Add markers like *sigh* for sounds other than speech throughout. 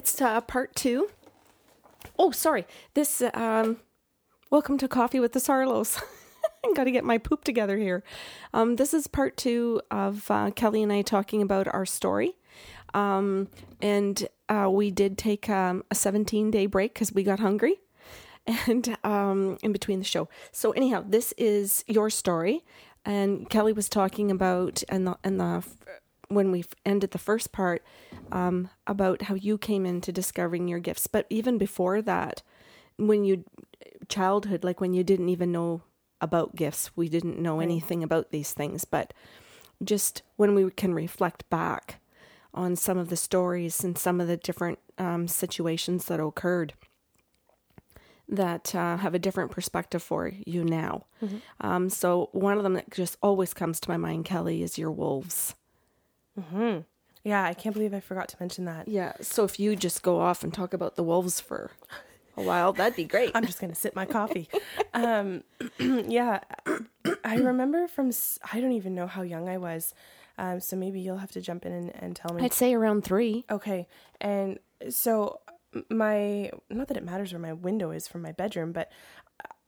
It's uh, part two. Oh, sorry. This, um, welcome to Coffee with the Sarlos. *laughs* I got to get my poop together here. Um, this is part two of uh, Kelly and I talking about our story. Um, and uh, we did take um, a 17 day break because we got hungry *laughs* and um, in between the show. So, anyhow, this is your story. And Kelly was talking about, and the, and the, when we ended the first part, um, about how you came into discovering your gifts. But even before that, when you, childhood, like when you didn't even know about gifts, we didn't know anything about these things. But just when we can reflect back on some of the stories and some of the different um, situations that occurred that uh, have a different perspective for you now. Um, so one of them that just always comes to my mind, Kelly, is your wolves. Yeah, I can't believe I forgot to mention that. Yeah. So if you just go off and talk about the wolves for a while, that'd be great. I'm just gonna sip my coffee. um, *clears throat* yeah, I remember from I don't even know how young I was, um, so maybe you'll have to jump in and, and tell me. I'd say around three. Okay, and so my not that it matters where my window is from my bedroom, but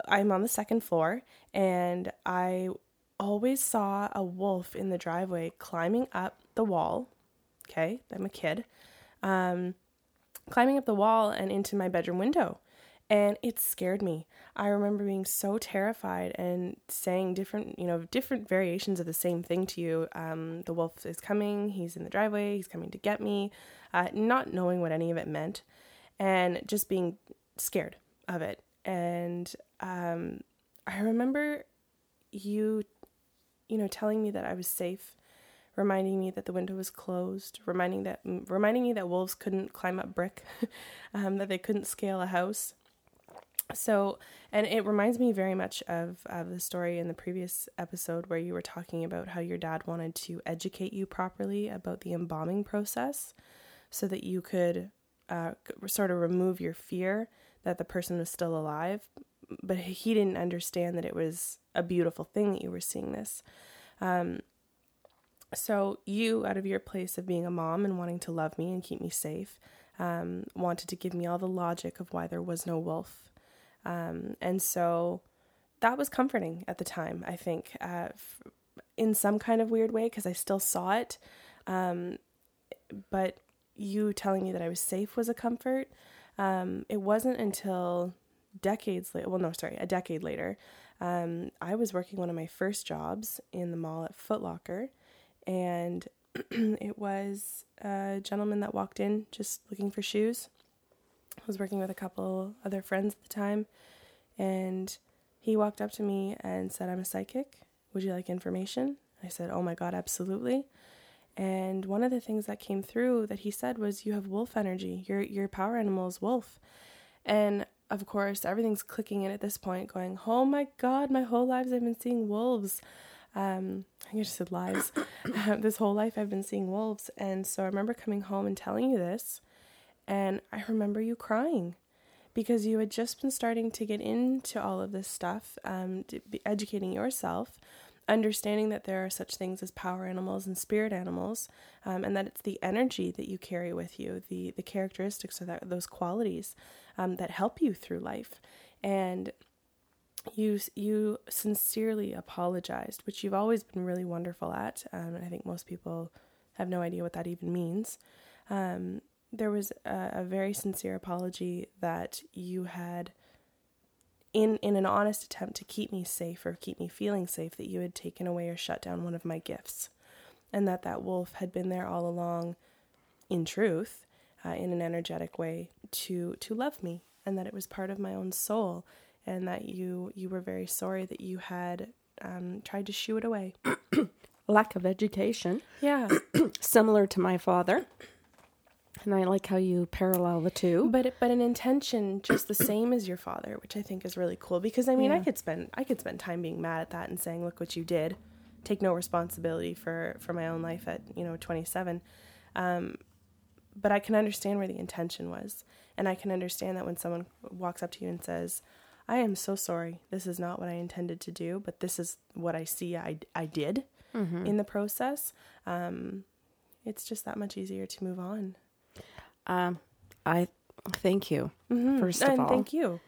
I'm on the second floor, and I always saw a wolf in the driveway climbing up the wall. Okay, I'm a kid, um, climbing up the wall and into my bedroom window. And it scared me. I remember being so terrified and saying different, you know, different variations of the same thing to you. Um, the wolf is coming. He's in the driveway. He's coming to get me. Uh, not knowing what any of it meant, and just being scared of it. And um, I remember you, you know, telling me that I was safe, reminding me that the window was closed, reminding that reminding me that wolves couldn't climb up brick, *laughs* um, that they couldn't scale a house. So, and it reminds me very much of, of the story in the previous episode where you were talking about how your dad wanted to educate you properly about the embalming process so that you could uh, sort of remove your fear that the person was still alive. But he didn't understand that it was a beautiful thing that you were seeing this. Um, so, you, out of your place of being a mom and wanting to love me and keep me safe, um, wanted to give me all the logic of why there was no wolf. Um, and so that was comforting at the time, I think, uh, f- in some kind of weird way, because I still saw it. Um, but you telling me that I was safe was a comfort. Um, it wasn't until decades later, well, no, sorry, a decade later, um, I was working one of my first jobs in the mall at Foot Locker, and *clears throat* it was a gentleman that walked in just looking for shoes. I was working with a couple other friends at the time, and he walked up to me and said, I'm a psychic. Would you like information? I said, Oh my God, absolutely. And one of the things that came through that he said was, "You have wolf energy. Your your power animal is wolf." And of course, everything's clicking in at this point, going, "Oh my God! My whole lives I've been seeing wolves." Um, I just said lives. *coughs* *coughs* this whole life I've been seeing wolves, and so I remember coming home and telling you this, and I remember you crying because you had just been starting to get into all of this stuff, um, educating yourself, understanding that there are such things as power animals and spirit animals, um, and that it's the energy that you carry with you, the the characteristics of that those qualities um, that help you through life, and you you sincerely apologized, which you've always been really wonderful at. Um, and I think most people have no idea what that even means. Um, there was a, a very sincere apology that you had in in an honest attempt to keep me safe or keep me feeling safe that you had taken away or shut down one of my gifts and that that wolf had been there all along in truth uh, in an energetic way to to love me and that it was part of my own soul and that you you were very sorry that you had um, tried to shoo it away. *coughs* Lack of education, yeah. *coughs* Similar to my father. And I like how you parallel the two. but but an intention just the same as your father which i think is really cool. Because i mean i could spend i could spend time being mad at that and saying look what you did. Take no responsibility for for my own life at you know 27 um but i can understand where the intention was. And i can understand that when someone walks up to you and says i am so sorry. This is not what i intended to do but this is what i see i, I did in the process. Um it's just that much easier to move on Um, I thank you first of and all, thank you.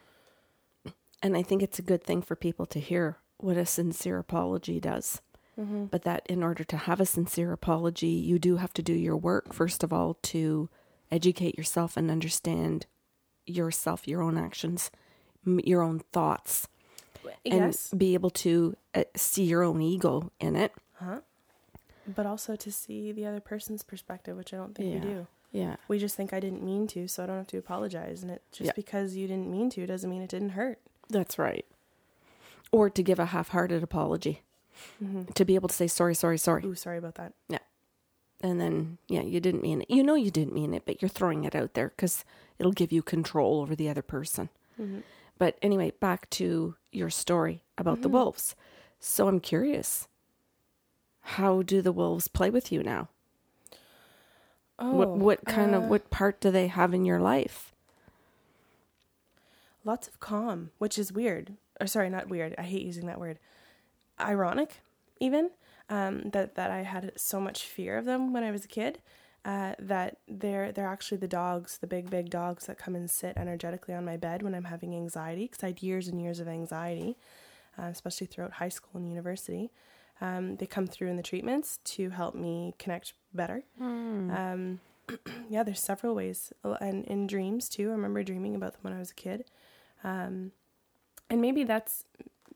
and I think it's a good thing for people to hear what a sincere apology does. But that in order to have a sincere apology, you do have to do your work first of all to educate yourself and understand yourself, your own actions, m- your own thoughts, and be able to uh, see your own ego in it. Huh? but also to see the other person's perspective, which I don't think Yeah. we do. Yeah. We just think I didn't mean to, so I don't have to apologize. And it just Yeah. because you didn't mean to doesn't mean it didn't hurt. That's right. Or to give a half-hearted apology. Mm-hmm. To be able to say sorry, sorry, sorry. Ooh, sorry about that. Yeah. And then, yeah, you didn't mean it. You know you didn't mean it, but you're throwing it out there because it'll give you control over the other person. Mm-hmm. But anyway, back to your story about the mm-hmm. wolves. So I'm curious. How do the wolves play with you now? Oh, what what kind of uh, what part do they have in your life? lots of calm, which is weird. Or sorry, not weird. I hate using that word. Ironic, even um, that that I had so much fear of them when I was a kid. Uh, that they're they're actually the dogs, the big big dogs that come and sit energetically on my bed when I'm having anxiety because I had years and years of anxiety, uh, especially throughout high school and university. Um, they come through in the treatments to help me connect better. Um, *clears throat* yeah, there's several ways, and in dreams too. I remember dreaming about them when I was a kid, um, and maybe that's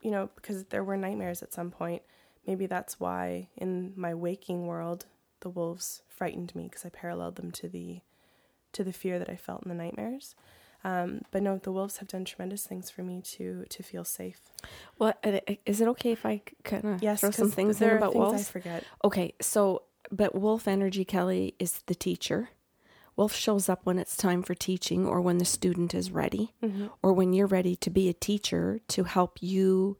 you know because there were nightmares at some point. Maybe that's why in my waking world the wolves frightened me because I paralleled them to the to the fear that I felt in the nightmares. Um, but no, the wolves have done tremendous things for me to to feel safe. Uh, is it okay if I kind of Yes, throw some things in about things I forget. Okay, so but Wolf Energy Kelly is the teacher. Wolf shows up when it's time for teaching or when the student is ready or when you're ready to be a teacher to help you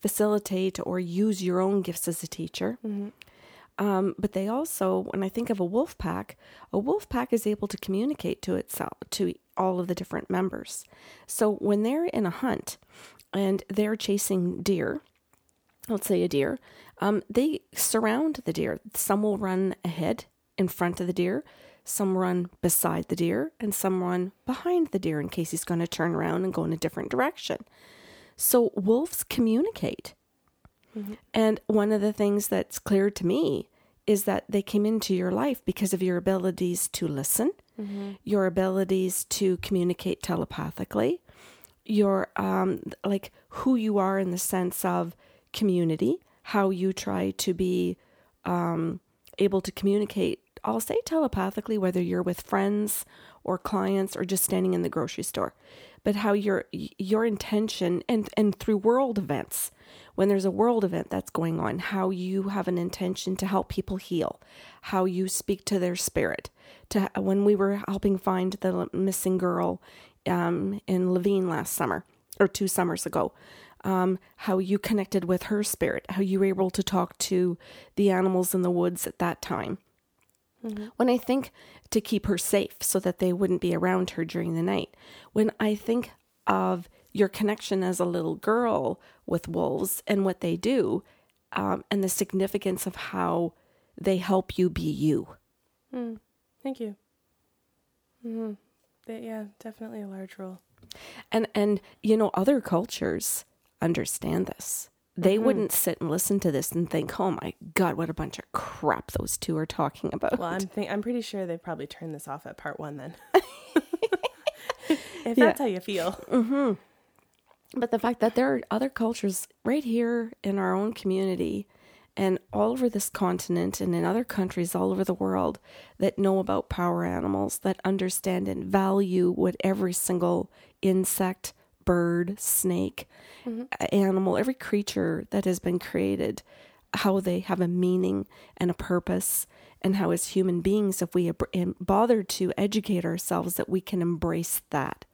facilitate or use your own gifts as a teacher. Um, but they also, when I think of a wolf pack, a wolf pack is able to communicate to itself, to all of the different members. So when they're in a hunt and they're chasing deer, let's say a deer, um, they surround the deer. Some will run ahead in front of the deer, some run beside the deer, and some run behind the deer in case he's going to turn around and go in a different direction. So wolves communicate. And one of the things that's clear to me is that they came into your life because of your abilities to listen, your abilities to communicate telepathically, your um like who you are in the sense of community, how you try to be um able to communicate I'll say telepathically whether you're with friends or clients or just standing in the grocery store but how your your intention and and through world events when there's a world event that's going on how you have an intention to help people heal how you speak to their spirit. To when we were helping find the missing girl um, in Levine last summer or two summers ago um, how you connected with her spirit how you were able to talk to the animals in the woods at that time when I think to keep her safe so that they wouldn't be around her during the night, when I think of your connection as a little girl with wolves and what they do, um, and the significance of how they help you be you. Thank you. hmm yeah, definitely a large role. And and you know other cultures understand this. They mm-hmm. wouldn't sit and listen to this and think, "Oh my god, what a bunch of crap those two are talking about." Well, I'm think I'm pretty sure they probably turned this off at part one then. *laughs* if Yeah. that's how you feel. Mm-hmm. But the fact that there are other cultures right here in our own community and all over this continent and in other countries all over the world that know about power animals, that understand and value what every single insect, bird, snake, a- animal, every creature that has been created, how they have a meaning and a purpose, and how as human beings, if we bother to educate ourselves, that we can embrace that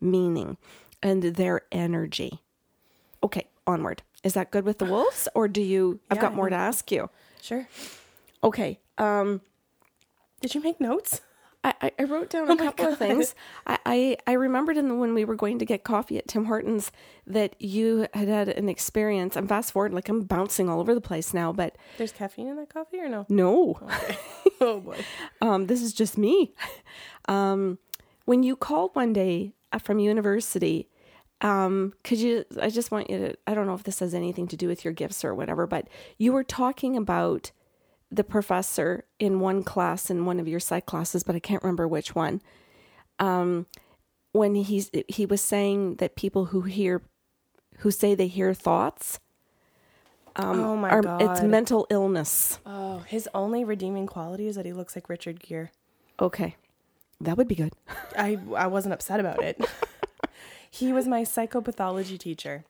meaning and their energy. Okay, onward. Is that good with the wolves, or do you? I've Yeah, got more to ask you. Sure. Okay. Um, Did you make notes? I, I- wrote down Oh a couple of things. *laughs* I, I, I remembered in the, when we were going to get coffee at Tim Hortons that you had had an experience. I'm fast forward, like I'm bouncing all over the place now, but There's caffeine in that coffee or no? no, *laughs* oh boy. boy. um, this is just me. Um, when you called one day uh, from university, um, could you? I just want you to. I don't know if this has anything to do with your gifts or whatever, but you were talking about the professor in one class in one of your psych classes, but I can't remember which one. Um, when he's he was saying that people who hear, who say they hear thoughts, oh my are god. it's mental illness. oh, his only redeeming quality is that he looks like Richard Gere. Okay, that would be good. *laughs* I I wasn't upset about it. *laughs* he was my psychopathology teacher.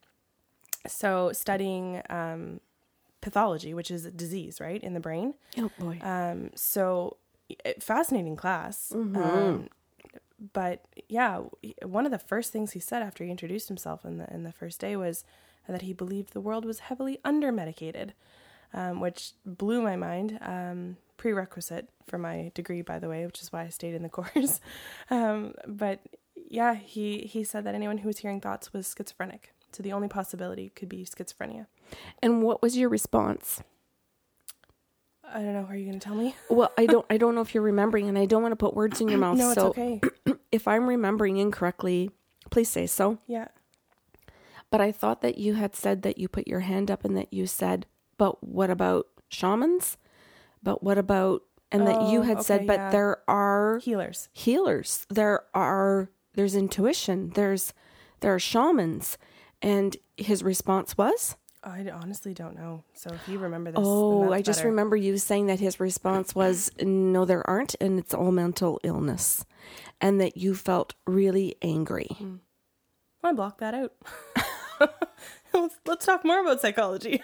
So studying um, pathology, which is a disease, right, in the brain. Oh boy. Um, so eh, fascinating class. Um, but yeah, one of the first things he said after he introduced himself in the in the first day was that he believed the world was heavily under medicated, um, which blew my mind. Um, prerequisite for my degree, by the way, which is why I stayed in the *laughs* course. um, but yeah, he he said that anyone who was hearing thoughts was schizophrenic. So the only possibility could be schizophrenia. And what was your response? I don't know. Are you going to tell me? *laughs* Well, I don't I don't know if you're remembering and I don't want to put words in your *clears throat* mouth. no, it's so okay. *clears throat* if I'm remembering incorrectly, please say so. Yeah. But I thought that you had said that you put your hand up and that you said, "But what about shamans? But what about?" And that you Oh, had said, "But yeah. there are Healers. healers. There are there's intuition. There's there are shamans." And his response was, I honestly don't know. So if you remember this, "Oh, I just better. remember you saying that his response was, "No, there aren't, and it's all mental illness." And that you felt really angry. Hmm. I blocked that out. *laughs* let's, let's talk more about psychology.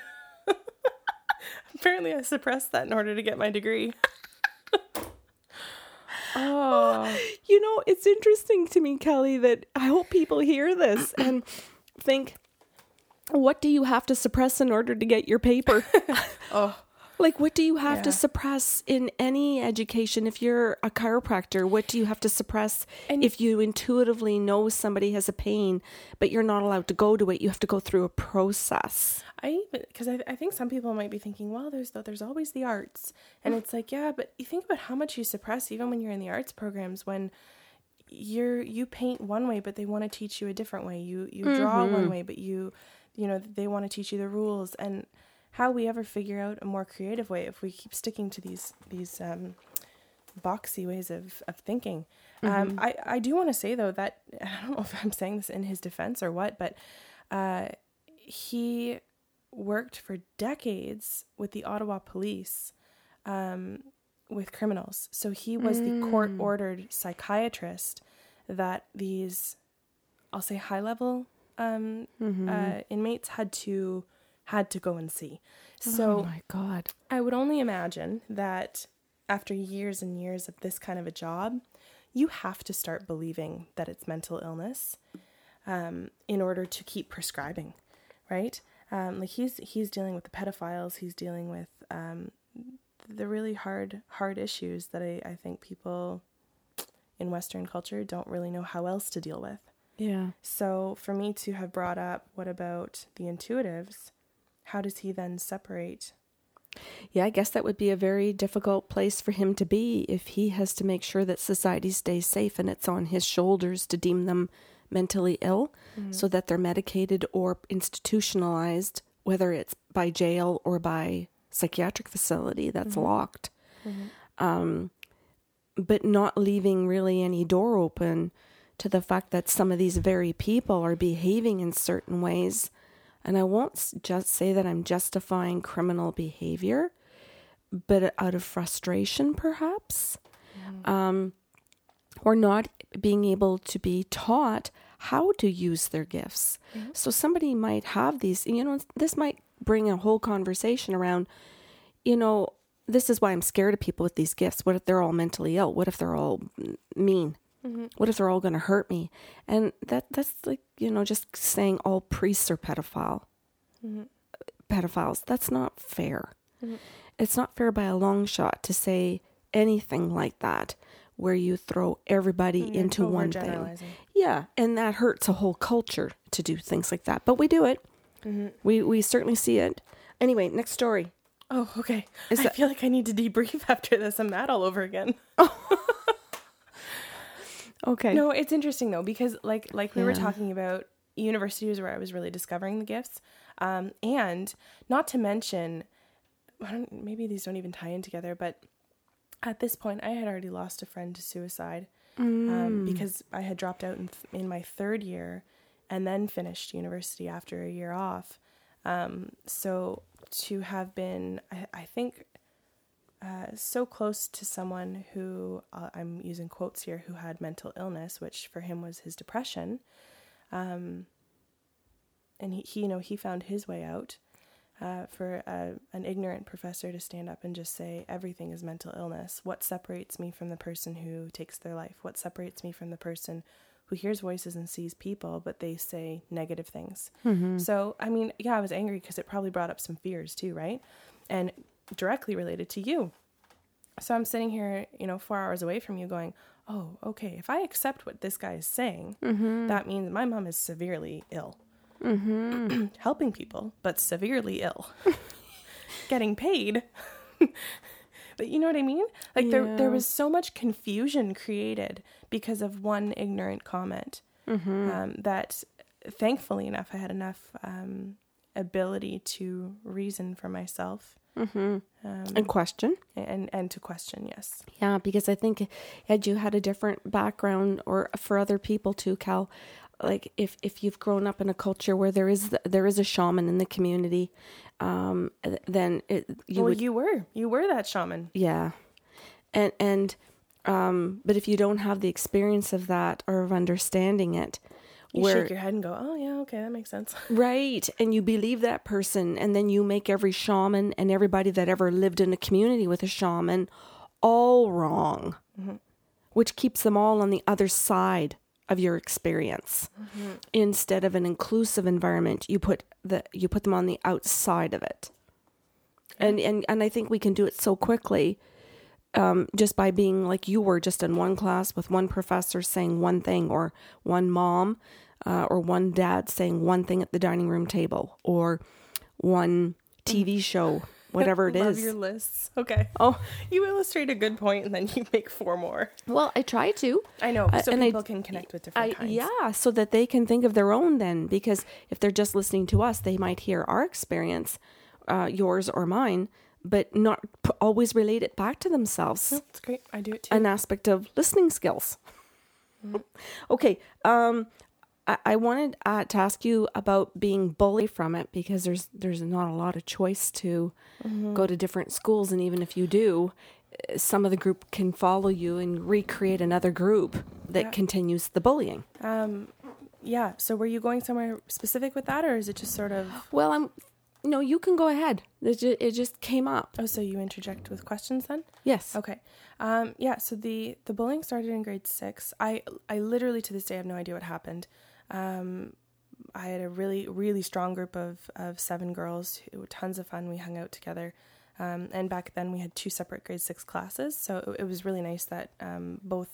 *laughs* Apparently, I suppressed that in order to get my degree. *laughs* oh, You know, it's interesting to me, Kelly, that I hope people hear this and think, what do you have to suppress in order to get your paper? *laughs* oh, like, what do you have to suppress in any education? If you're a chiropractor, what do you have to suppress And- if you intuitively know somebody has a pain, but you're not allowed to go to it? You have to go through a process. I because I, I think some people might be thinking, well, there's there's always the arts, and mm. it's like, yeah, but you think about how much you suppress even when you're in the arts programs when you're you paint one way, but they want to teach you a different way. You you draw one way, but you you know they want to teach you the rules and how we ever figure out a more creative way if we keep sticking to these these um, boxy ways of, of thinking. Um, I, I do want to say though that *laughs* I don't know if I'm saying this in his defense or what, but uh, he worked for decades with the Ottawa police um, with criminals. So he was the court ordered psychiatrist that these, I'll say, high level um, uh, inmates had to had to go and see. So oh my God. I would only imagine that after years and years of this kind of a job, you have to start believing that it's mental illness um, in order to keep prescribing, right? Um, like he's he's dealing with the pedophiles, he's dealing with um, the really hard hard issues that I, I think people in Western culture don't really know how else to deal with. Yeah. So for me to have brought up, what about the intuitives? How does he then separate Yeah, I guess that would be a very difficult place for him to be if he has to make sure that society stays safe and it's on his shoulders to deem them mentally ill mm-hmm. so that they're medicated or institutionalized, whether it's by jail or by psychiatric facility that's locked. Um, but not leaving really any door open to the fact that some of these very people are behaving in certain ways. And I won't just say that I'm justifying criminal behavior, but out of frustration, perhaps, um, or not being able to be taught how to use their gifts. So somebody might have these, you know, this might bring a whole conversation around, you know, this is why I'm scared of people with these gifts. What if they're all mentally ill? What if they're all mean? Mm-hmm. What if they're all going to hurt me? And that that's like, you know, just saying all priests are pedophile. Mm-hmm. Pedophiles. That's not fair. Mm-hmm. It's not fair by a long shot to say anything like that where you throw everybody mm, into one thing. Yeah, and that hurts a whole culture to do things like that. But we do it. We we certainly see it. Anyway, next story. Oh, okay. Is I that- feel like I need to debrief *laughs* after this. I'm mad all over again. *laughs* Okay. No, it's interesting though because like like we were talking about universities where I was really discovering the gifts, um, and not to mention, I don't, maybe these don't even tie in together, but at this point I had already lost a friend to suicide um, because I had dropped out in, th- in my third year and then finished university after a year off. Um, so to have been, I, I think, uh, so close to someone who uh, I'm using quotes here, who had mental illness, which for him was his depression. Um, and he, he, you know, he found his way out. Uh, for a, an ignorant professor to stand up and just say everything is mental illness. What separates me from the person who takes their life? What separates me from the person who hears voices and sees people, but they say negative things? Mm-hmm. So, I mean, yeah, I was angry because it probably brought up some fears too, right? And directly related to you. So I'm sitting here, you know, four hours away from you going, oh, okay, if I accept what this guy is saying, mm-hmm. that means my mom is severely ill. Mm-hmm. *clears throat* Helping people, but severely ill. *laughs* Getting paid. *laughs* but you know what I mean? Like there there was so much confusion created because of one ignorant comment. Um, that thankfully enough I had enough um, ability to reason for myself um, And question. and and to question yes Yeah, because I think had you had a different background, or for other people too, Cal, like if if you've grown up in a culture where there is there is a shaman in the community, um, then it, you well would you were you were that shaman. Yeah, and and um, but if you don't have the experience of that or of understanding it, you where shake your head and go oh yeah okay that makes sense. *laughs* Right. And you believe that person, and then you make every shaman and everybody that ever lived in a community with a shaman all wrong, which keeps them all on the other side of your experience. Instead of an inclusive environment, you put the you put them on the outside of it. And and and I think we can do it so quickly um, just by being like you were, just in one class with one professor saying one thing, or one mom uh, or one dad saying one thing at the dining room table, or one TV show, *laughs* whatever it Love is. your lists okay Oh, *laughs* you illustrate a good point and then you make four more well, I try to. i know Uh, so and I- people can connect with different I, kinds yeah, so that they can think of their own then, because if they're just listening to us, they might hear our experience, uh, yours or mine, but not p- always relate it back to themselves. No, it's great i do it too an aspect of listening skills. *laughs* Okay, um, I, I wanted uh, to ask you about being bullied from it because there's there's not a lot of choice to go to different schools, and even if you do, some of the group can follow you and recreate another group that continues the bullying. um yeah so were you going somewhere specific with that or is it just sort of Well, I'm. No, you can go ahead. It just, it just came up. oh so you interject with questions then Yes. Okay. Um, yeah, so the, the bullying started in grade six. I, I literally to this day have no idea what happened. Um, I had a really, really strong group of, of seven girls who were tons of fun. We hung out together. Um, and back then we had two separate grade six classes. So it, it was really nice that um, both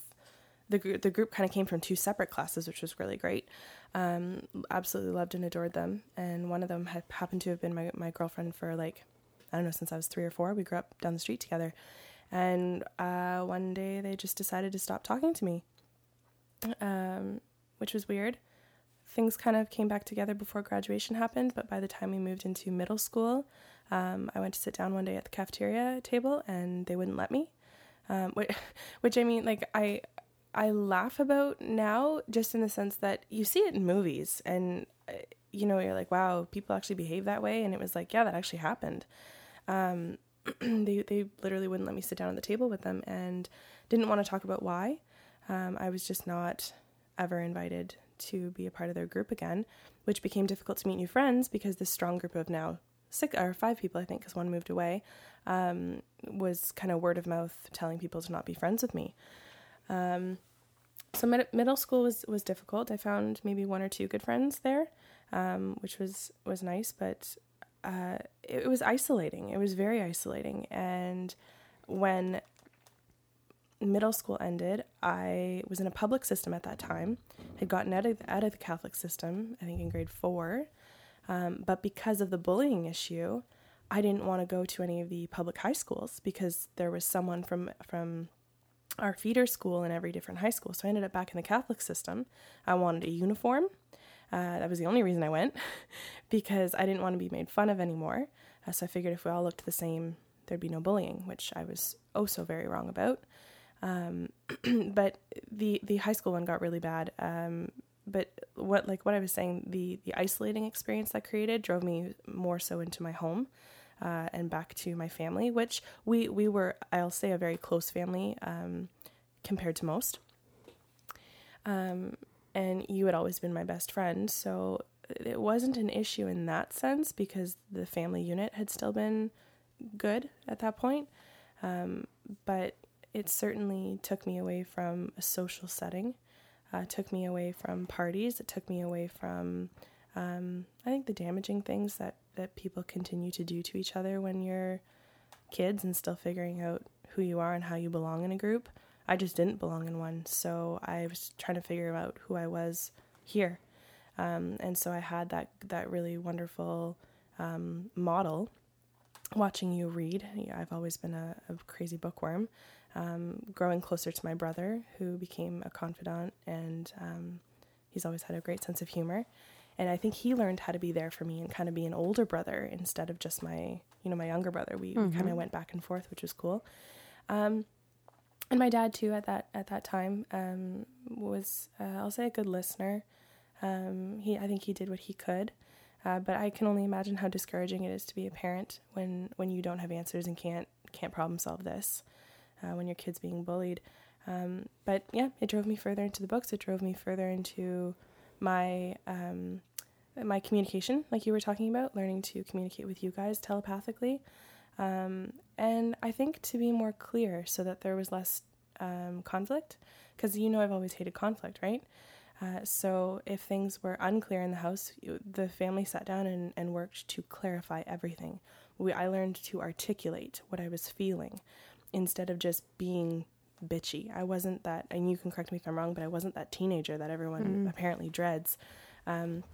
the, gr- the group kind of came from two separate classes, which was really great. Um, absolutely loved and adored them. And one of them had happened to have been my, my girlfriend for like, I don't know, since I was three or four. We grew up down the street together. And uh, one day they just decided to stop talking to me, um, which was weird. Things kind of came back together before graduation happened, but by the time we moved into middle school, um, I went to sit down one day at the cafeteria table and they wouldn't let me. Um, which, *laughs* which I mean, like I, I laugh about now, just in the sense that you see it in movies, and uh, you know you're like, wow, people actually behave that way, and it was like, yeah, that actually happened. Um, *clears throat* they they literally wouldn't let me sit down at the table with them and didn't want to talk about why. Um, I was just not ever invited to be a part of their group again, which became difficult to meet new friends because this strong group of now six or five people, I think, because one moved away, um, was kind of word of mouth telling people to not be friends with me. Um, so mid- middle school was was difficult. I found maybe one or two good friends there, um, which was was nice, but uh, it was isolating. It was very isolating. And when middle school ended, I was in a public system at that time. Had gotten out of out of the Catholic system, I think in grade four, um, but because of the bullying issue, I didn't want to go to any of the public high schools because there was someone from from our feeder school in every different high school. So I ended up back in the Catholic system. I wanted a uniform. Uh, that was the only reason I went *laughs* because I didn't want to be made fun of anymore. Uh, so I figured if we all looked the same, there'd be no bullying, which I was oh so very wrong about. Um, *clears throat* but the the high school one got really bad. Um, but what like what I was saying, the the isolating experience that created drove me more so into my home. Uh, and back to my family, which we we were, I'll say, a very close family um, compared to most. Um, and you had always been my best friend, so it wasn't an issue in that sense because the family unit had still been good at that point. Um, but it certainly took me away from a social setting, uh, took me away from parties, it took me away from, um, I think, the damaging things that, that people continue to do to each other when you're kids and still figuring out who you are and how you belong in a group. I just didn't belong in one, so I was trying to figure out who I was here. Um, and so I had that that really wonderful um, model watching you read. I've always been a, a crazy bookworm, um, growing closer to my brother, who became a confidant, and um, he's always had a great sense of humor. And I think he learned how to be there for me and kind of be an older brother instead of just my, you know, my younger brother. We, mm-hmm. kind of went back and forth, which was cool. Um, and my dad too at that at that time um, was, uh, I'll say, a good listener. Um, he, I think he did what he could. Uh, but I can only imagine how discouraging it is to be a parent when, when you don't have answers and can't can't problem solve this uh, when your kid's being bullied. Um, but yeah, it drove me further into the books. It drove me further into my um, my communication, like you were talking about, learning to communicate with you guys telepathically, um, and I think to be more clear, so that there was less um, conflict. Because you know I've always hated conflict, right? Uh, so if things were unclear in the house, the family sat down and, and worked to clarify everything. We, I learned to articulate what I was feeling instead of just being bitchy. I wasn't that, and you can correct me if I'm wrong, but I wasn't that teenager that everyone mm. apparently dreads. Um,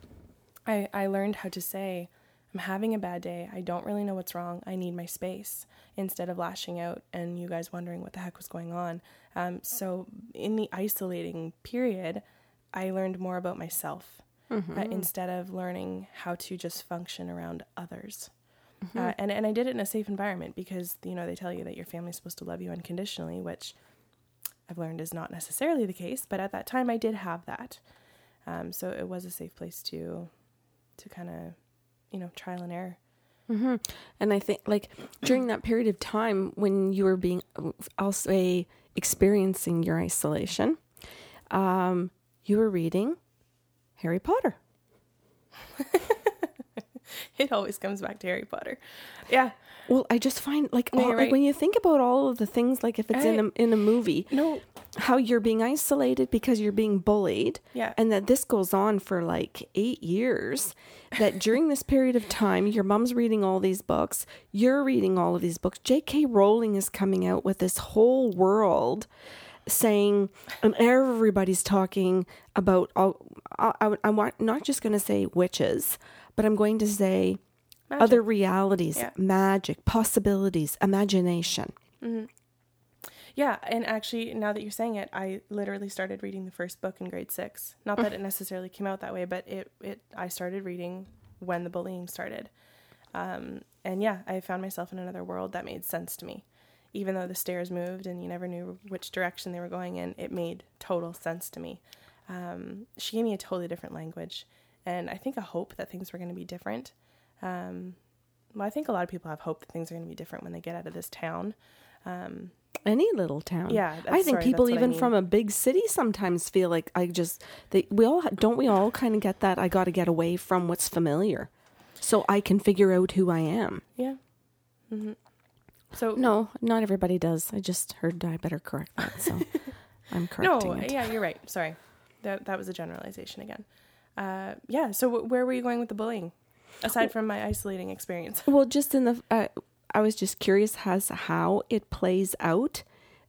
I, I learned how to say, I'm having a bad day. I don't really know what's wrong. I need my space instead of lashing out and you guys wondering what the heck was going on. Um, so, in the isolating period, I learned more about myself mm-hmm. uh, instead of learning how to just function around others. Mm-hmm. Uh, and and I did it in a safe environment because you know they tell you that your family's supposed to love you unconditionally, which I've learned is not necessarily the case. But at that time, I did have that, um, so it was a safe place to to kind of you know trial and error. Mm-hmm. And I think like *clears throat* during that period of time when you were being, I'll say, experiencing your isolation, um, you were reading Harry Potter. *laughs* it always comes back to Harry Potter. Yeah. Well, I just find like, all, right. like when you think about all of the things, like if it's in a in a movie, no, how you're being isolated because you're being bullied, yeah, and that this goes on for like eight years. That during this period of time, your mom's reading all these books, you're reading all of these books. J.K. Rowling is coming out with this whole world saying, and everybody's talking about, all, I, I, I'm not just going to say witches, but I'm going to say magic. other realities, yeah. magic, possibilities, imagination. Mm-hmm. Yeah, and actually, now that you're saying it, I literally started reading the first book in grade six. Not that it necessarily came out that way, but it, it I started reading when the bullying started. Um, and yeah, I found myself in another world that made sense to me even though the stairs moved and you never knew which direction they were going in, it made total sense to me. Um, she gave me a totally different language, and I think a hope that things were going to be different. Um, well, I think a lot of people have hope that things are going to be different when they get out of this town. Um, any little town. Yeah, I think sorry, people even I mean. from a big city sometimes feel like I just they we all don't we all kind of get that I got to get away from what's familiar, so I can figure out who I am. Yeah. Mm-hmm. So no, not everybody does. I just heard I better correct that. So *laughs* I'm correcting no, it. yeah, you're right. Sorry, that that was a generalization again. Uh, yeah. So w- where were you going with the bullying, aside from my isolating experience? *laughs* Well, just in the, uh, I was just curious as how it plays out.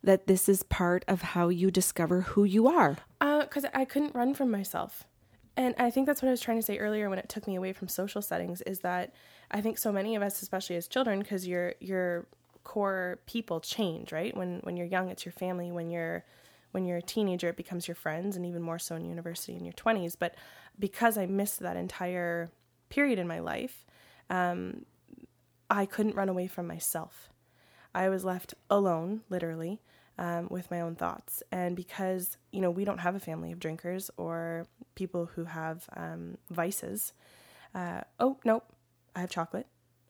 That this is part of how you discover who you are. Because uh, I couldn't run from myself And I think that's what I was trying to say earlier when it took me away from social settings is that I think so many of us, especially as children, because your your core people change, right? When when you're young, it's your family. When you're when you're a teenager, it becomes your friends, and even more so in university in your 20s. But because I missed that entire period in my life, um, I couldn't run away from myself. I was left alone, literally, um, with my own thoughts. And because, you know, we don't have a family of drinkers or people who have um, vices. Uh, oh, nope, I have chocolate.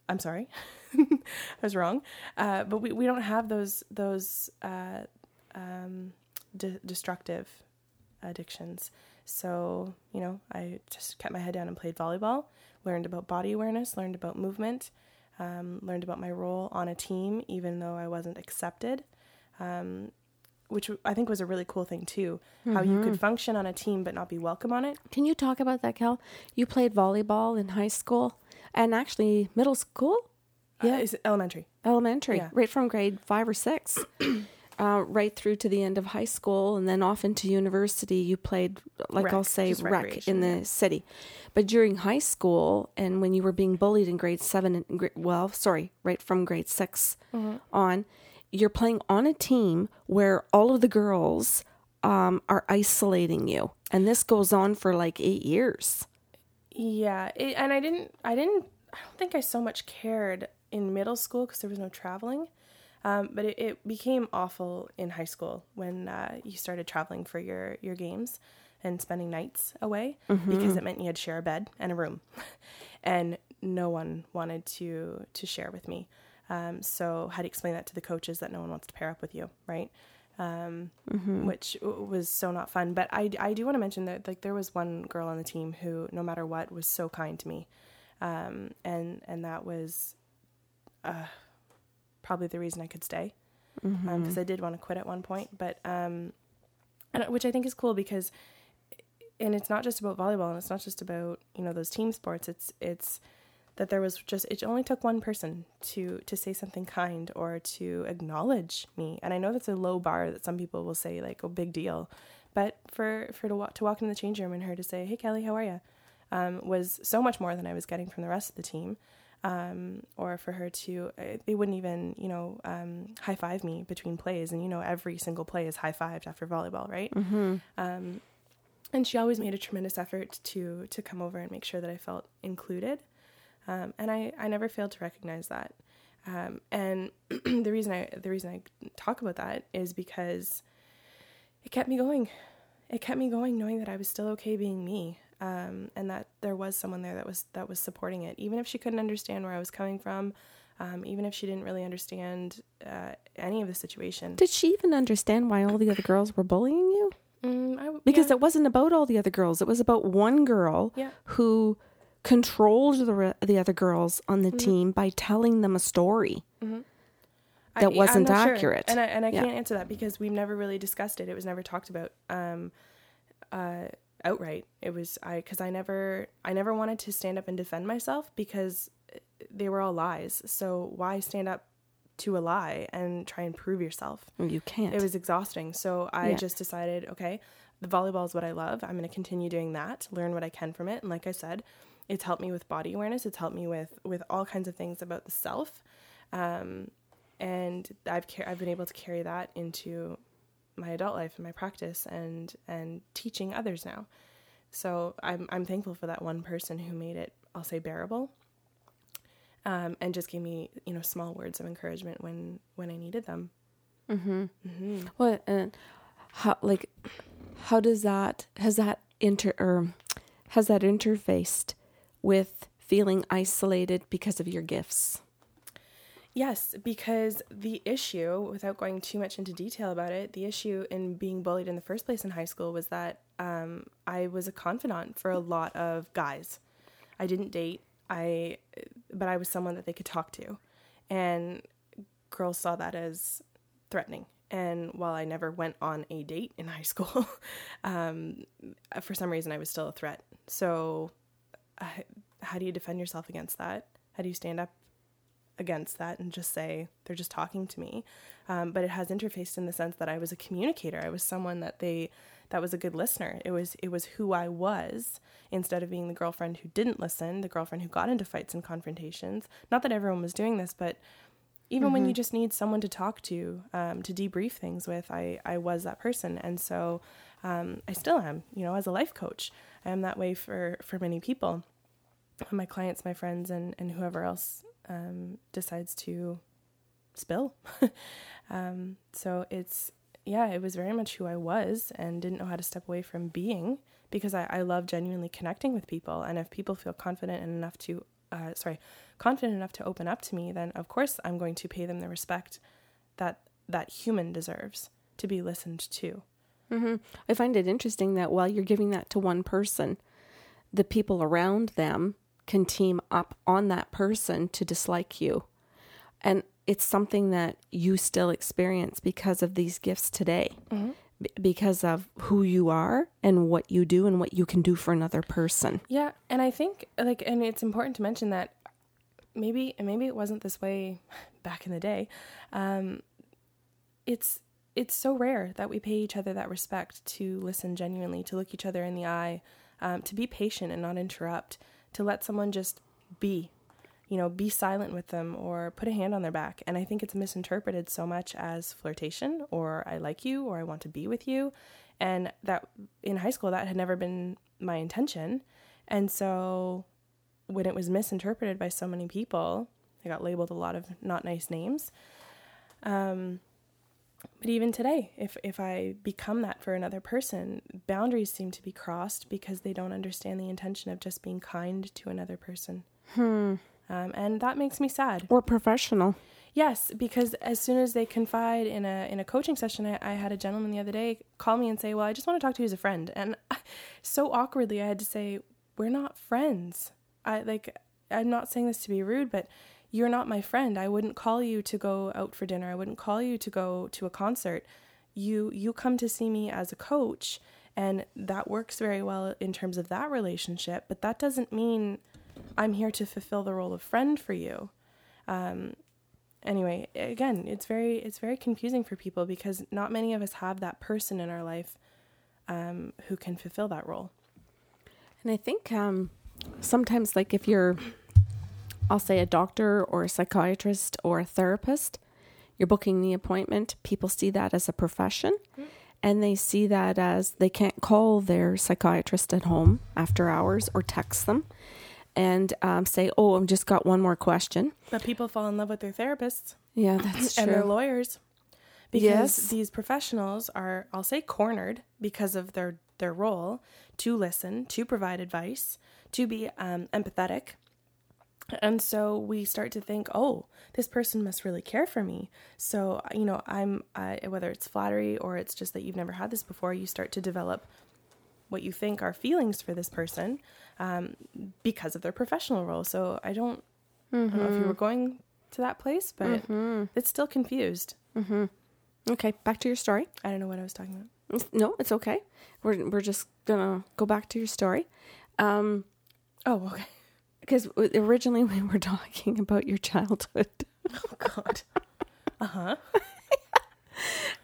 I'm sorry. *laughs* I was wrong. Uh, but we, we don't have those, those uh, um, de- destructive addictions. So, you know, I just kept my head down and played volleyball, learned about body awareness, learned about movement, um, learned about my role on a team, even though I wasn't accepted, um, which I think was a really cool thing too. How you could function on a team but not be welcome on it. Can you talk about that, Cal? You played volleyball in high school and actually middle school, Yeah, it's elementary. elementary, Yeah. right from grade five or six, *clears throat* uh, right through to the end of high school, and then off into university. You played, like Rec, I'll say, rec in the city. But during high school, and when you were being bullied in grade seven, and well, sorry, right from grade 6 Mm-hmm. on, you're playing on a team where all of the girls um, are isolating you, and this goes on for like eight years. Yeah, it, and I didn't, I didn't, I don't think I so much cared in middle school because there was no traveling. Um, but it, it became awful in high school when uh, you started traveling for your, your games and spending nights away because it meant you had to share a bed and a room, *laughs* and no one wanted to to share with me. Um, so had to explain that to the coaches that no one wants to pair up with you, right? Um, which was so not fun. But I, I do want to mention that like there was one girl on the team who, no matter what, was so kind to me, um, and and that was uh, probably the reason I could stay because I did want to quit at one point. But um, and, which I think is cool because, and it's not just about volleyball and it's not just about you know those team sports. It's it's that there was just it only took one person to to say something kind or to acknowledge me. And i know that's a low bar that some people will say like a big deal. But for for to walk to walk into the change room and her to say hey kelly how are you um, was so much more than i was getting from the rest of the team. Um, or for her to uh, they wouldn't even you know um, high five me between plays. And you know every single play is high fived after volleyball right? Mm-hmm. um, and she always made a tremendous effort to to come over and make sure that I felt included. Um, and I, I never failed to recognize that. Um, and *clears throat* the reason I the reason I talk about that is because it kept me going. It kept me going, knowing that I was still okay being me, um, and that there was someone there that was that was supporting it, even if she couldn't understand where I was coming from, um, even if she didn't really understand uh, any of the situation. Did she even understand why all the other girls were bullying you? Mm, I, Because yeah, it wasn't about all the other girls. It was about one girl Yeah. who controlled the re- the other girls on the Mm-hmm. team by telling them a story. I- that I'm wasn't not sure. accurate. and I, and I Yeah. can't answer that because we've never really discussed it. It was never talked about um, uh, outright. It was I because I never I never wanted to stand up and defend myself because they were all lies. So why stand up to a lie and try and prove yourself? You can't. It was exhausting. So I Yeah. just decided, okay, the volleyball is what I love. I'm going to continue doing that, learn what I can from it. And like I said, it's helped me with body awareness. It's helped me with with all kinds of things about the self. Um, and I've car- I've been able to carry that into my adult life and my practice and and teaching others now. So I'm I'm thankful for that one person who made it I'll say bearable. Um, and just gave me you know small words of encouragement when when I needed them. What and how like how does that has that inter or has that interfaced with feeling isolated because of your gifts? Yes, because the issue, without going too much into detail about it, the issue in being bullied in the first place in high school was that um, I was a confidant for a lot of guys. I didn't date, I, but I was someone that they could talk to, and girls saw that as threatening. And while I never went on a date in high school, *laughs* um, for some reason I was still a threat. So, how do you defend yourself against that? How do you stand up against that and just say they're just talking to me. um, but it has interfaced in the sense that I was a communicator. I was someone that they that was a good listener. It was it was who I was instead of being the girlfriend who didn't listen, the girlfriend who got into fights and confrontations. Not that everyone was doing this, but even mm-hmm. when you just need someone to talk to, um, to debrief things with, I I was that person, and so um, I still am. You know, as a life coach, I am that way for for many people, my clients, my friends, and and whoever else um, decides to spill. *laughs* um, so it's yeah, it was very much who I was and didn't know how to step away from being because I, I love genuinely connecting with people. And if people feel confident enough to, uh, sorry, confident enough to open up to me, then of course I'm going to pay them the respect that that human deserves to be listened to. Mm-hmm. I find it interesting that while you're giving that to one person, the people around them can team up on that person to dislike you. And it's something that you still experience because of these gifts today. Mm-hmm. B- because of who you are and what you do and what you can do for another person. Yeah, and I think like and it's important to mention that maybe and maybe it wasn't this way *laughs* back in the day. Um, it's it's so rare that we pay each other that respect to listen genuinely, to look each other in the eye, um, to be patient and not interrupt, to let someone just be, you know, be silent with them or put a hand on their back. And I think it's misinterpreted so much as flirtation or I like you or I want to be with you. And that in high school, that had never been my intention. And so when it was misinterpreted by so many people, I got labeled a lot of not nice names. Um, but even today, if if I become that for another person, boundaries seem to be crossed because they don't understand the intention of just being kind to another person. Hmm. Um, and that makes me sad. Or professional. Yes, because as soon as they confide in a in a coaching session, I, I, had a gentleman the other day call me and say, "Well, I just want to talk to you as a friend," and *laughs* so awkwardly, I had to say, "We're not friends." I like, I'm not saying this to be rude, but you're not my friend. I wouldn't call you to go out for dinner. I wouldn't call you to go to a concert. You you come to see me as a coach and that works very well in terms of that relationship, but that doesn't mean I'm here to fulfill the role of friend for you. Um, anyway, again, it's very it's very confusing for people because not many of us have that person in our life um, who can fulfill that role. And I think um, sometimes, like if you're I'll say a doctor or a psychiatrist or a therapist, you're booking the appointment. People see that as a profession mm-hmm. and they see that as they can't call their psychiatrist at home after hours or text them and um, say, Oh, I've just got one more question. But people fall in love with their therapists. Yeah, *laughs* that's true. And their lawyers. Because yes. these professionals are, I'll say, cornered because of their, their role to listen, to provide advice, to be um, empathetic, and so we start to think, oh, this person must really care for me. So, you know, I'm, uh, whether it's flattery or it's just that you've never had this before, you start to develop what you think are feelings for this person um, because of their professional role. So I don't, mm-hmm. I don't know if you mm-hmm. were going to that place, but mm-hmm. it's still confused. Mm-hmm. Okay, back to your story. I don't know what I was talking about. No, it's okay. We're, we're just gonna go back to your story. Um, oh, okay because originally we were talking about your childhood. Oh God. Uh huh.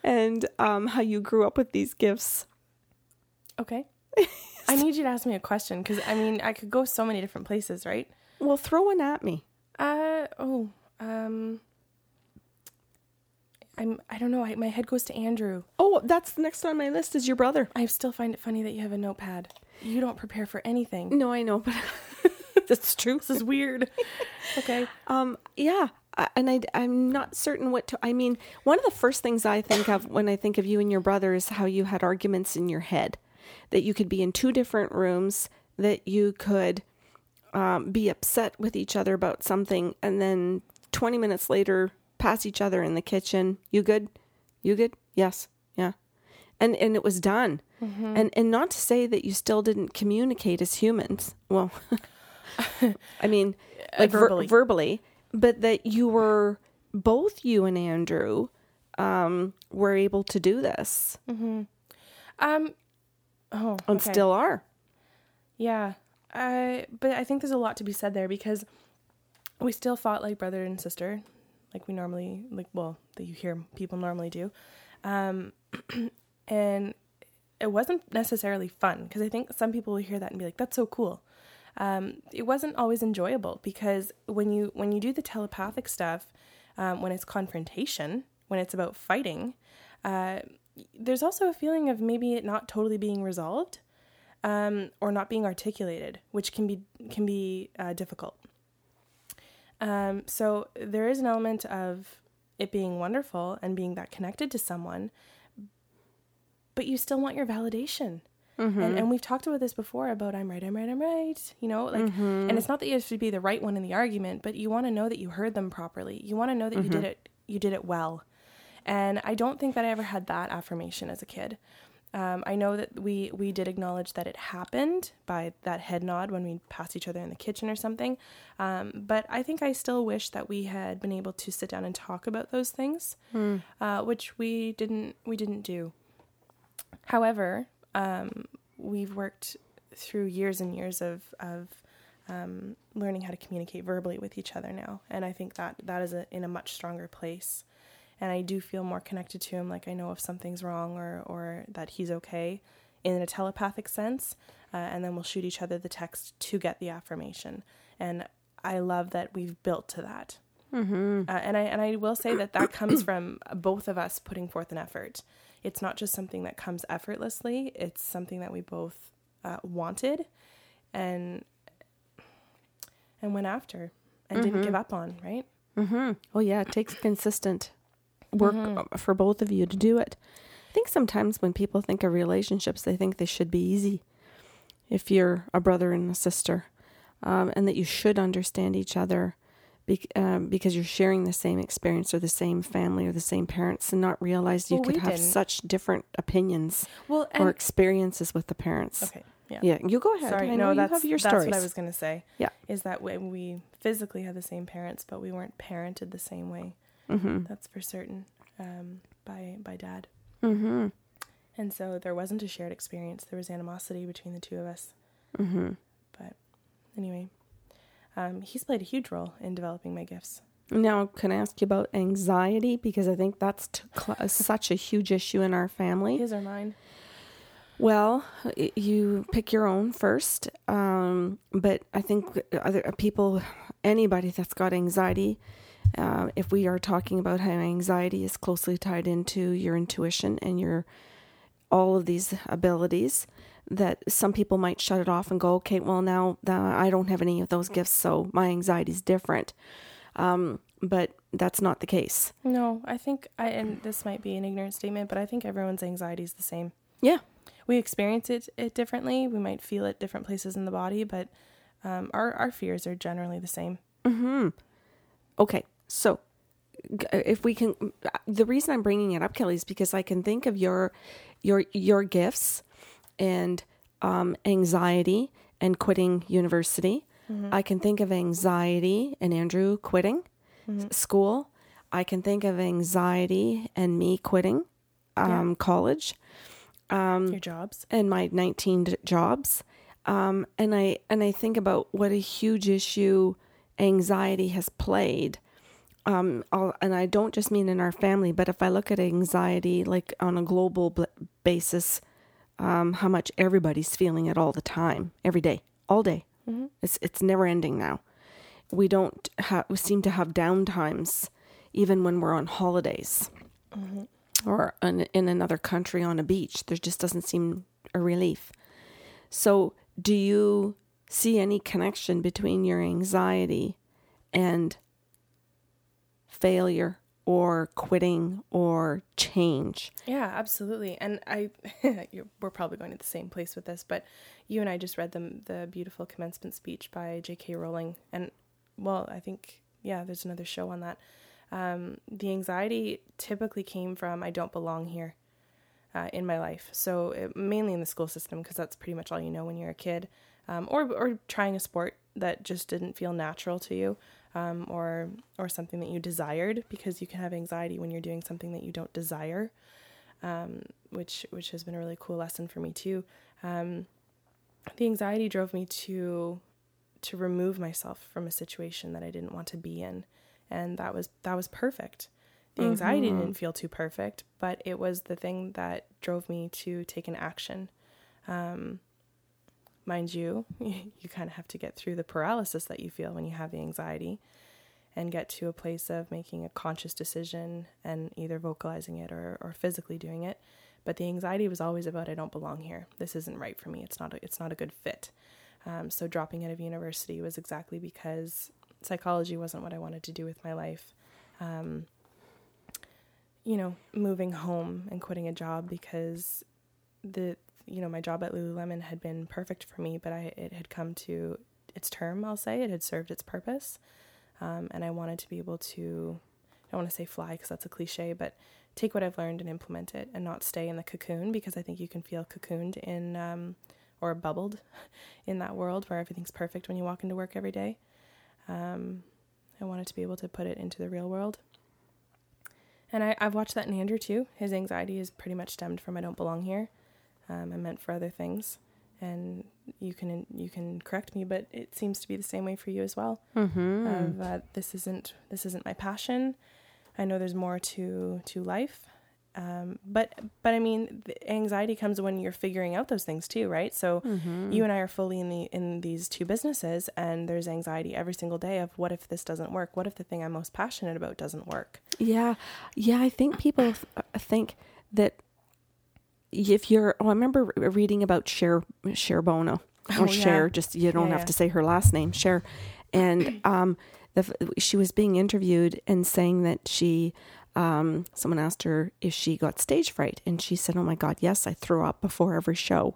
and um, how you grew up with these gifts. Okay. *laughs* I need you to ask me a question because I mean I could go so many different places, right? Well, throw one at me. Uh oh. Um. I'm. I don't know. I, my head goes to Andrew. Oh, that's the next on my list. Is your brother? I still find it funny that you have a notepad. You don't prepare for anything. No, I know, but that's true. This is weird. *laughs* okay. Um. Yeah. And I, I'm not certain what to. I mean, one of the first things I think of when I think of you and your brother is how you had arguments in your head, that you could be in two different rooms, that you could um, be upset with each other about something, and then 20 minutes later, pass each other in the kitchen. You good? You good? Yes. Yeah. And and it was done. Mm-hmm. And and not to say that you still didn't communicate as humans. Well, *laughs* I mean, *laughs* like verbally. Ver- verbally, but that you were both you and Andrew um, were able to do this. Mm-hmm. Um, oh, and still are. Yeah, I. But I think there's a lot to be said there because we still fought like brother and sister, like we normally like well that you hear people normally do, um, *clears throat* and it wasn't necessarily fun because I think some people will hear that and be like, "That's so cool." Um, it wasn't always enjoyable because when you when you do the telepathic stuff, um, when it's confrontation, when it's about fighting, uh, there's also a feeling of maybe it not totally being resolved um, or not being articulated, which can be can be uh, difficult. Um, so there is an element of it being wonderful and being that connected to someone, but you still want your validation. Mm-hmm. And, and we've talked about this before about I'm right, I'm right, I'm right. You know, like, mm-hmm. and it's not that you have to be the right one in the argument, but you want to know that you heard them properly. You want to know that mm-hmm. you did it, you did it well. And I don't think that I ever had that affirmation as a kid. Um, I know that we we did acknowledge that it happened by that head nod when we passed each other in the kitchen or something, um, but I think I still wish that we had been able to sit down and talk about those things, mm. uh, which we didn't we didn't do. However, um, we've worked through years and years of of um, learning how to communicate verbally with each other now, and I think that that is a, in a much stronger place and I do feel more connected to him. Like I know if something's wrong or or that he's okay in a telepathic sense, uh, and then we'll shoot each other the text to get the affirmation. And I love that we've built to that. Mm-hmm. Uh, and I and I will say that that comes from both of us putting forth an effort. It's not just something that comes effortlessly. It's something that we both uh, wanted, and and went after, and mm-hmm. didn't give up on. Right. Mm-hmm. Oh yeah, it takes consistent work mm-hmm. for both of you to do it. I think sometimes when people think of relationships, they think they should be easy. If you're a brother and a sister, um, and that you should understand each other be- um, because you're sharing the same experience or the same family or the same parents, and not realize you well, could have didn't. such different opinions well, or experiences with the parents. Okay. Yeah. Yeah. You go ahead. Sorry. I know no, that's, you that's what I was going to say. Yeah. Is that when we physically had the same parents, but we weren't parented the same way. Mm-hmm. That's for certain. Um, by by dad. Mm-hmm. And so there wasn't a shared experience. There was animosity between the two of us. Mm-hmm. But anyway, um, he's played a huge role in developing my gifts. Now, can I ask you about anxiety? Because I think that's cl- *laughs* such a huge issue in our family. His or mine? Well, you pick your own first. Um, but I think other people, anybody that's got anxiety, uh, if we are talking about how anxiety is closely tied into your intuition and your all of these abilities, that some people might shut it off and go, okay, well now I don't have any of those gifts, so my anxiety is different. Um, but that's not the case. No, I think I and this might be an ignorant statement, but I think everyone's anxiety is the same. Yeah, we experience it, it differently. We might feel it different places in the body, but um, our our fears are generally the same. Hmm. Okay, so, if we can, the reason I'm bringing it up, Kelly, is because I can think of your your your gifts and um, anxiety and quitting university. Mm-hmm. I can think of anxiety and Andrew quitting mm-hmm. school. I can think of anxiety and me quitting um, yeah. college. Um, Your jobs and my 19 jobs. Um, and I and I think about what a huge issue anxiety has played um, and I don't just mean in our family, but if I look at anxiety like on a global basis, um, how much everybody's feeling it all the time, every day, all day. Mm-hmm. It's it's never ending now. We don't have we seem to have down times even when we're on holidays, mm-hmm. or in, in another country on a beach. There just doesn't seem a relief. So, do you see any connection between your anxiety and failure or quitting or change. Yeah, absolutely. And I, *laughs* we're probably going to the same place with this, but you and I just read the the beautiful commencement speech by J.K. Rowling, and well, I think yeah, there's another show on that. Um, the anxiety typically came from I don't belong here uh, in my life. So it, mainly in the school system because that's pretty much all you know when you're a kid, um, or or trying a sport that just didn't feel natural to you um, or or something that you desired because you can have anxiety when you're doing something that you don't desire, um, which which has been a really cool lesson for me too. Um, the anxiety drove me to to remove myself from a situation that I didn't want to be in, and that was that was perfect. The anxiety didn't feel too perfect, but it was the thing that drove me to take an action. Um, mind you, *laughs* you kind of have to get through the paralysis that you feel when you have the anxiety and get to a place of making a conscious decision and either vocalizing it or, or physically doing it. But the anxiety was always about I don't belong here. This isn't right for me. It's not a, it's not a good fit. Um, so dropping out of university was exactly because psychology wasn't what I wanted to do with my life. Um, you know, moving home and quitting a job because the you know my job at Lululemon had been perfect for me, but I it had come to its term. I'll say it had served its purpose, um, and I wanted to be able to. I don't want to say fly because that's a cliche, but take what I've learned and implement it, and not stay in the cocoon because I think you can feel cocooned in um, or bubbled *laughs* in that world where everything's perfect when you walk into work every day. Um, I wanted to be able to put it into the real world. And I, I've watched that in Andrew too. His anxiety is pretty much stemmed from I don't belong here. Um, I'm meant for other things, and you can you can correct me, but it seems to be the same way for you as well. Mm-hmm. Of uh, this isn't this isn't my passion. I know there's more to to life, um, but but I mean, the anxiety comes when you're figuring out those things too, right? So Mm-hmm. you and I are fully in the in these two businesses, and there's anxiety every single day of what if this doesn't work? What if the thing I'm most passionate about doesn't work? Yeah, yeah. I think people th- uh, think that if you're. Oh, I remember reading about Cher Cher Bono or Oh, yeah. Cher. Just you don't Yeah, have yeah. to say her last name, Cher. And *clears throat* um, the she was being interviewed and saying that she. Um, someone asked her if she got stage fright, and she said, "Oh my God, yes, I throw up before every show."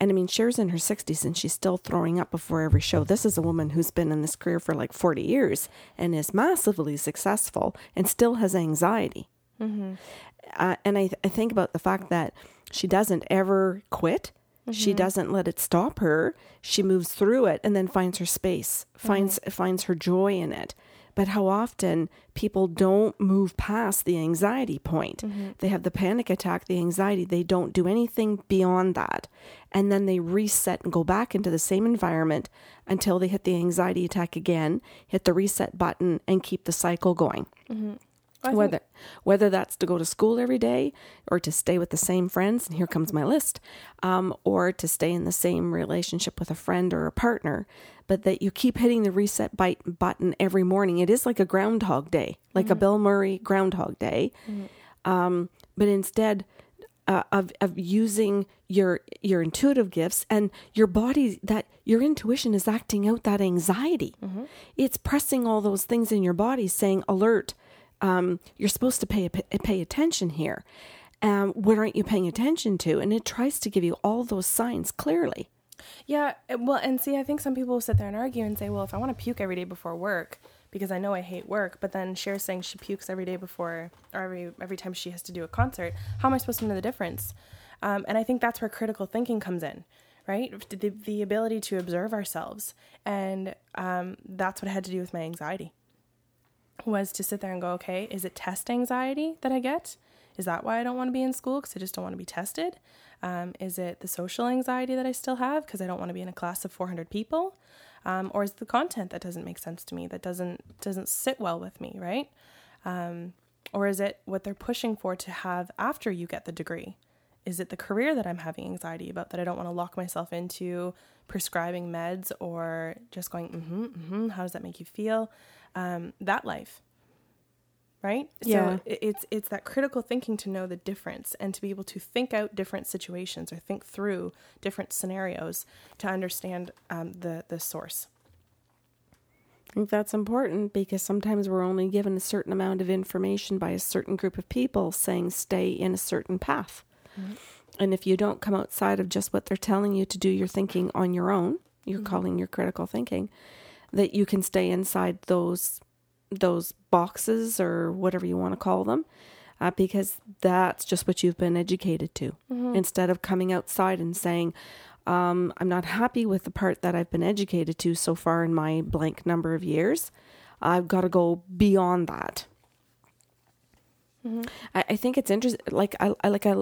And I mean, Cher's in her 60s and she's still throwing up before every show. This is a woman who's been in this career for like 40 years and is massively successful and still has anxiety. Uh, and I, I think about the fact that she doesn't ever quit. She mm-hmm. doesn't let it stop her. She moves through it and then finds her space, finds mm-hmm. finds her joy in it. But how often people don't move past the anxiety point. Mm-hmm. They have the panic attack, the anxiety, they don't do anything beyond that. And then they reset and go back into the same environment until they hit the anxiety attack again, hit the reset button and keep the cycle going I think- whether whether that's to go to school every day or to stay with the same friends and here comes my list um, or to stay in the same relationship with a friend or a partner but that you keep hitting the reset bite button every morning. It is like a groundhog day like a bill murray groundhog day. Um, but instead uh, of of using your your intuitive gifts and your body that your intuition is acting out that anxiety. It's pressing all those things in your body, saying alert. Um, you're supposed to pay pay attention here. Um, what aren't you paying attention to? And it tries to give you all those signs clearly. Yeah, well, and see, I think some people will sit there and argue and say, well, if I want to puke every day before work because I know I hate work, but then Cher's saying she pukes every day before or every every time she has to do a concert, how am I supposed to know the difference? Um, and I think that's where critical thinking comes in, right? The, the ability to observe ourselves, and um, that's what I had to do with my anxiety. Was to sit there and go, okay, is it test anxiety that I get? Is that why I don't want to be in school? Because I just don't want to be tested? Um, is it the social anxiety that I still have because I don't want to be in a class of 400 people? Um, or is it the content that doesn't make sense to me, that doesn't doesn't sit well with me, right? Um, or is it what they're pushing for to have after you get the degree? Is it the career that I'm having anxiety about that I don't want to lock myself into prescribing meds or just going, mm-hmm, mm-hmm, how does that make you feel? Um, that life, right? Yeah. So it's it's that critical thinking to know the difference and to be able to think out different situations or think through different scenarios to understand um, the the source. I think that's important because sometimes we're only given a certain amount of information by a certain group of people saying stay in a certain path. And if you don't come outside of just what they're telling you to do your thinking on your own, you're calling your critical thinking, that you can stay inside those those boxes or whatever you want to call them, uh, because that's just what you've been educated to. Instead of coming outside and saying, um, I'm not happy with the part that I've been educated to so far in my blank number of years. I've got to go beyond that. I, I think it's interesting. Like I, I like I,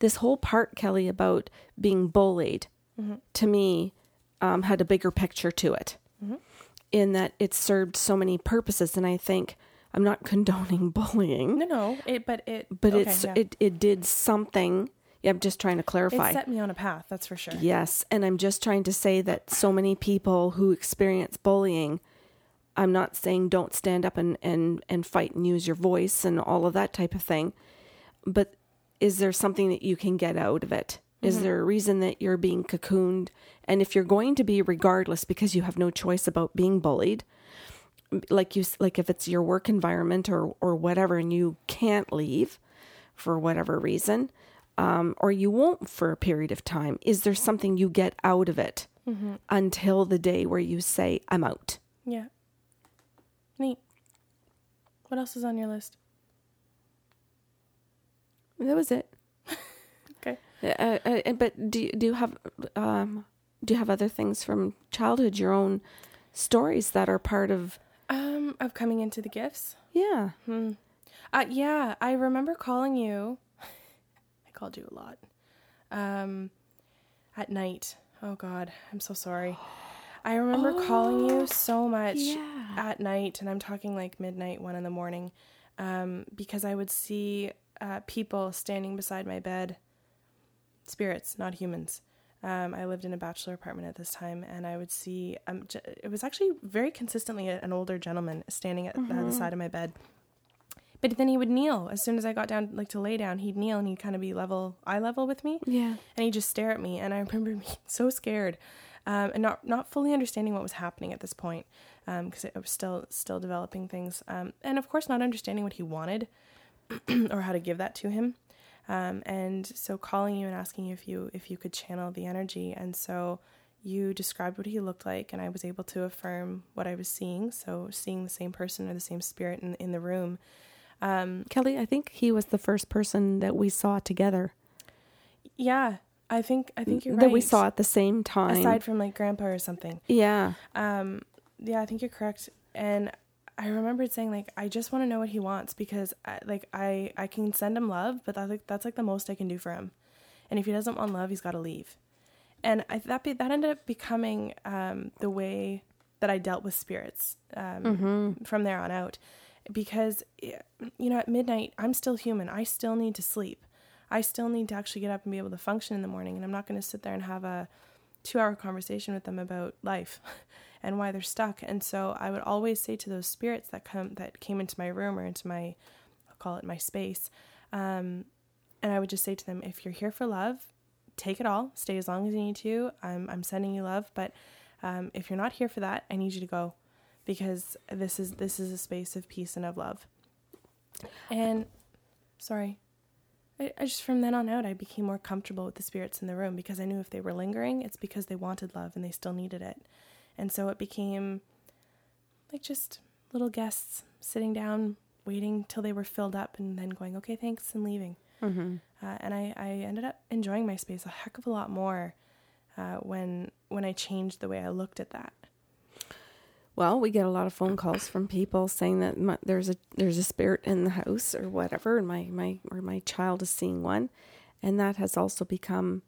this whole part, Kelly, about being bullied, to me, um, had a bigger picture to it, in that it served so many purposes. And I think I'm not *laughs* condoning bullying, No, no, it, but it, but okay, it's yeah. it it did something. Yeah, I'm just trying to clarify. it set me on a path. That's for sure. Yes, and I'm just trying to say that so many people who experience bullying, I'm not saying don't stand up and and and fight and use your voice and all of that type of thing, but is there something that you can get out of it? Is there a reason that you're being cocooned? And if you're going to be regardless because you have no choice about being bullied, like you like if it's your work environment or or whatever and you can't leave for whatever reason um, or you won't for a period of time is there something you get out of it until the day where you say i'm out Yeah. Neat. What else is on your list? that was it. Uh, uh, but do you, do you have um, do you have other things from childhood your own stories that are part of Um, of coming into the gifts. yeah Uh, yeah, I remember calling you. *laughs* I called you a lot. Um, at night. Oh God, I'm so sorry. I remember calling you so much yeah. at night, and I'm talking like midnight, one in the morning, um, because I would see uh, people standing beside my bed. Spirits, not humans. Um, I lived in a bachelor apartment at this time, and I would see. Um, j- it was actually very consistently an older gentleman standing at uh, the side of my bed. But then he would kneel as soon as I got down, like to lay down. He'd kneel and he'd kind of be level, eye level with me, yeah and he'd just stare at me. And I remember *laughs* being so scared, um, and not not fully understanding what was happening at this point, because I was still still developing things, um, and of course not understanding what he wanted *clears throat* or how to give that to him. Um, and so calling you and asking you if you if you could channel the energy, and so you described what he looked like, and I was able to affirm what I was seeing. So seeing the same person or the same spirit in in the room. kelly i think he was the first person that we saw together Yeah, I think I think you're right. that we saw at the same time aside from like grandpa or something. yeah Um, yeah, I think you're correct. And I remembered saying like I just want to know what he wants because I, like I I can send him love, but that's like that's like the most I can do for him. And if he doesn't want love, he's got to leave. And I that be, that ended up becoming um, the way that I dealt with spirits um, from there on out, because you know at midnight I'm still human. I still need to sleep. I still need to actually get up and be able to function in the morning. And I'm not going to sit there and have a two hour conversation with them about life *laughs* and why they're stuck. And so I would always say to those spirits that come that came into my room or into my I'll call it my space, um, and I would just say to them, if you're here for love, take it all. Stay as long as you need to. I'm I'm sending you love, but um, if you're not here for that, I need you to go because this is this is a space of peace and of love. And sorry. I, I just from then on out I became more comfortable with the spirits in the room because I knew if they were lingering, it's because they wanted love and they still needed it. And so it became like just little guests sitting down, waiting till they were filled up, and then going, okay, thanks, and leaving. mm-hmm. Uh, and I, I ended up enjoying my space a heck of a lot more uh, when when I changed the way I looked at that. Well, we get a lot of phone calls from people saying that my, there's a there's a spirit in the house or whatever, and my my or my child is seeing one, and that has also become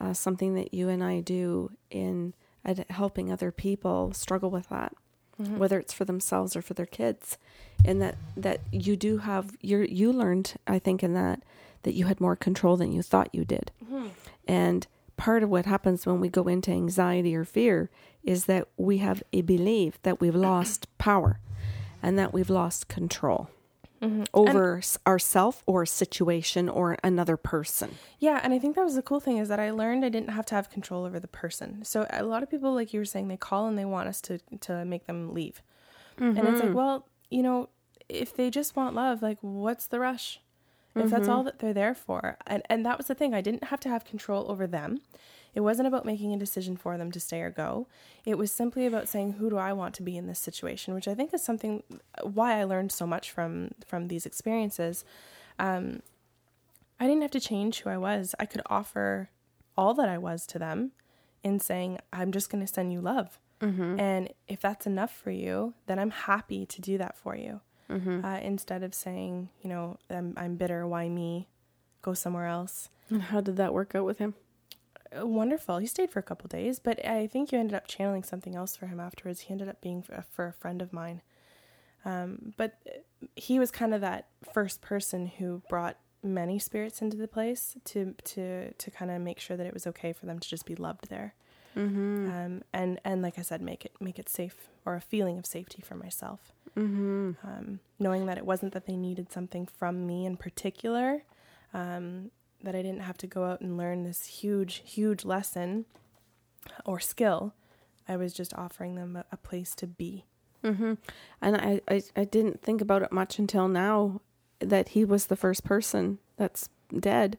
uh, something that you and I do in at helping other people struggle with that, mm-hmm. whether it's for themselves or for their kids, and that that you do have you you learned I think in that that you had more control than you thought you did, mm-hmm. and part of what happens when we go into anxiety or fear is that we have a belief that we've lost power and that we've lost control Mm-hmm. over s ourself or a situation or another person. Yeah, and I think that was the cool thing is that I learned I didn't have to have control over the person. So a lot of people, like you were saying, they call and they want us to to make them leave, and it's like, mm-hmm. well, you know, if they just want love, like, what's the rush? If that's mm-hmm. all that they're there for, and and that was the thing, I didn't have to have control over them. It wasn't about making a decision for them to stay or go. It was simply about saying, who do I want to be in this situation, which I think is something why I learned so much from from these experiences. Um, I didn't have to change who I was. I could offer all that I was to them in saying, I'm just going to send you love. And if that's enough for you, then I'm happy to do that for you. Uh, instead of saying, you know, I'm, I'm bitter, why me? Go somewhere else. And how did that work out with him? Uh, Wonderful. He stayed for a couple days, but I think you ended up channeling something else for him afterwards. He ended up being for, for a friend of mine. Um, but he was kind of that first person who brought many spirits into the place to to to kind of make sure that it was okay for them to just be loved there. Mm-hmm. Um, and and like I said, make it make it safe or a feeling of safety for myself. Mm-hmm. Um, knowing that it wasn't that they needed something from me in particular, um, that I didn't have to go out and learn this huge huge lesson or skill. I was just offering them a, a place to be. Mm-hmm. And I, I, I didn't think about it much until now that he was the first person that's dead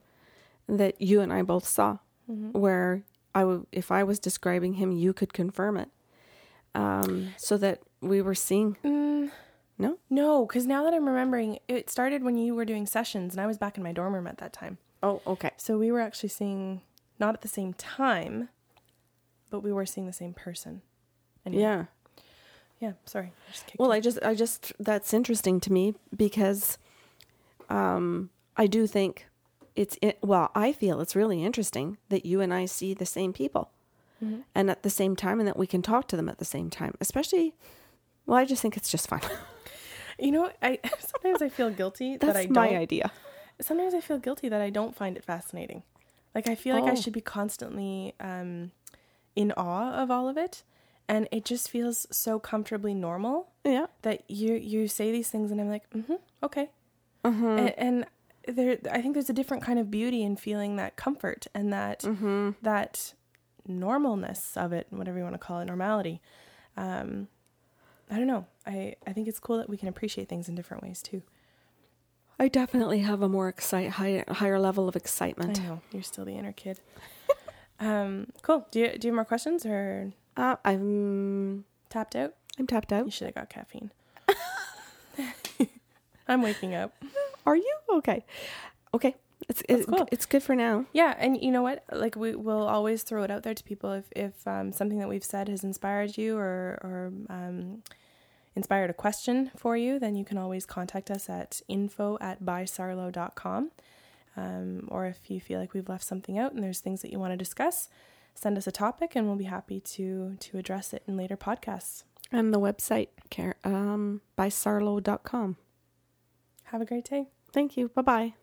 that you and I both saw. Mm-hmm. Where I w- if I was describing him, you could confirm it. Um, so that we were seeing. Mm, No? no, because now that I'm remembering, it started when you were doing sessions, and I was back in my dorm room at that time. Oh, okay. So we were actually seeing not at the same time, but we were seeing the same person. Anyway. Yeah. Yeah. Sorry. I Well, you. I just, I just, that's interesting to me because, um, I do think it's, it, well, I feel it's really interesting that you and I see the same people Mhm. and at the same time and that we can talk to them at the same time, especially, well, I just think it's just fun. *laughs* You know, I *laughs* sometimes I feel guilty That's that I don't. my idea. Sometimes I feel guilty that I don't find it fascinating. Like I feel like I Oh. should be constantly um, in awe of all of it, and it just feels so comfortably normal Yeah. that you you say these things, and I'm like, mm-hmm, okay, Mm-hmm. and, and there I think there's a different kind of beauty in feeling that comfort and that Mm-hmm. that normalness of it, whatever you want to call it, normality. Um, I don't know. I, I think it's cool that we can appreciate things in different ways too. I definitely have a more excite, higher, higher level of excitement. I know you're still the inner kid. *laughs* um, cool. Do you do you have more questions or Uh, I'm, tapped out? I'm tapped out. You should have got caffeine. *laughs* I'm waking up. Are you okay? Okay, it's, cool. it's good for now. Yeah, and you know what? Like we will always throw it out there to people if if um, something that we've said has inspired you or or um, inspired a question for you, then you can always contact us at info at bysarlo.com. Um, or if you feel like we've left something out and there's things that you want to discuss, send us a topic and we'll be happy to to address it in later podcasts. And the website, care, um, by sarlo.com. Have a great day. Thank you. Bye bye.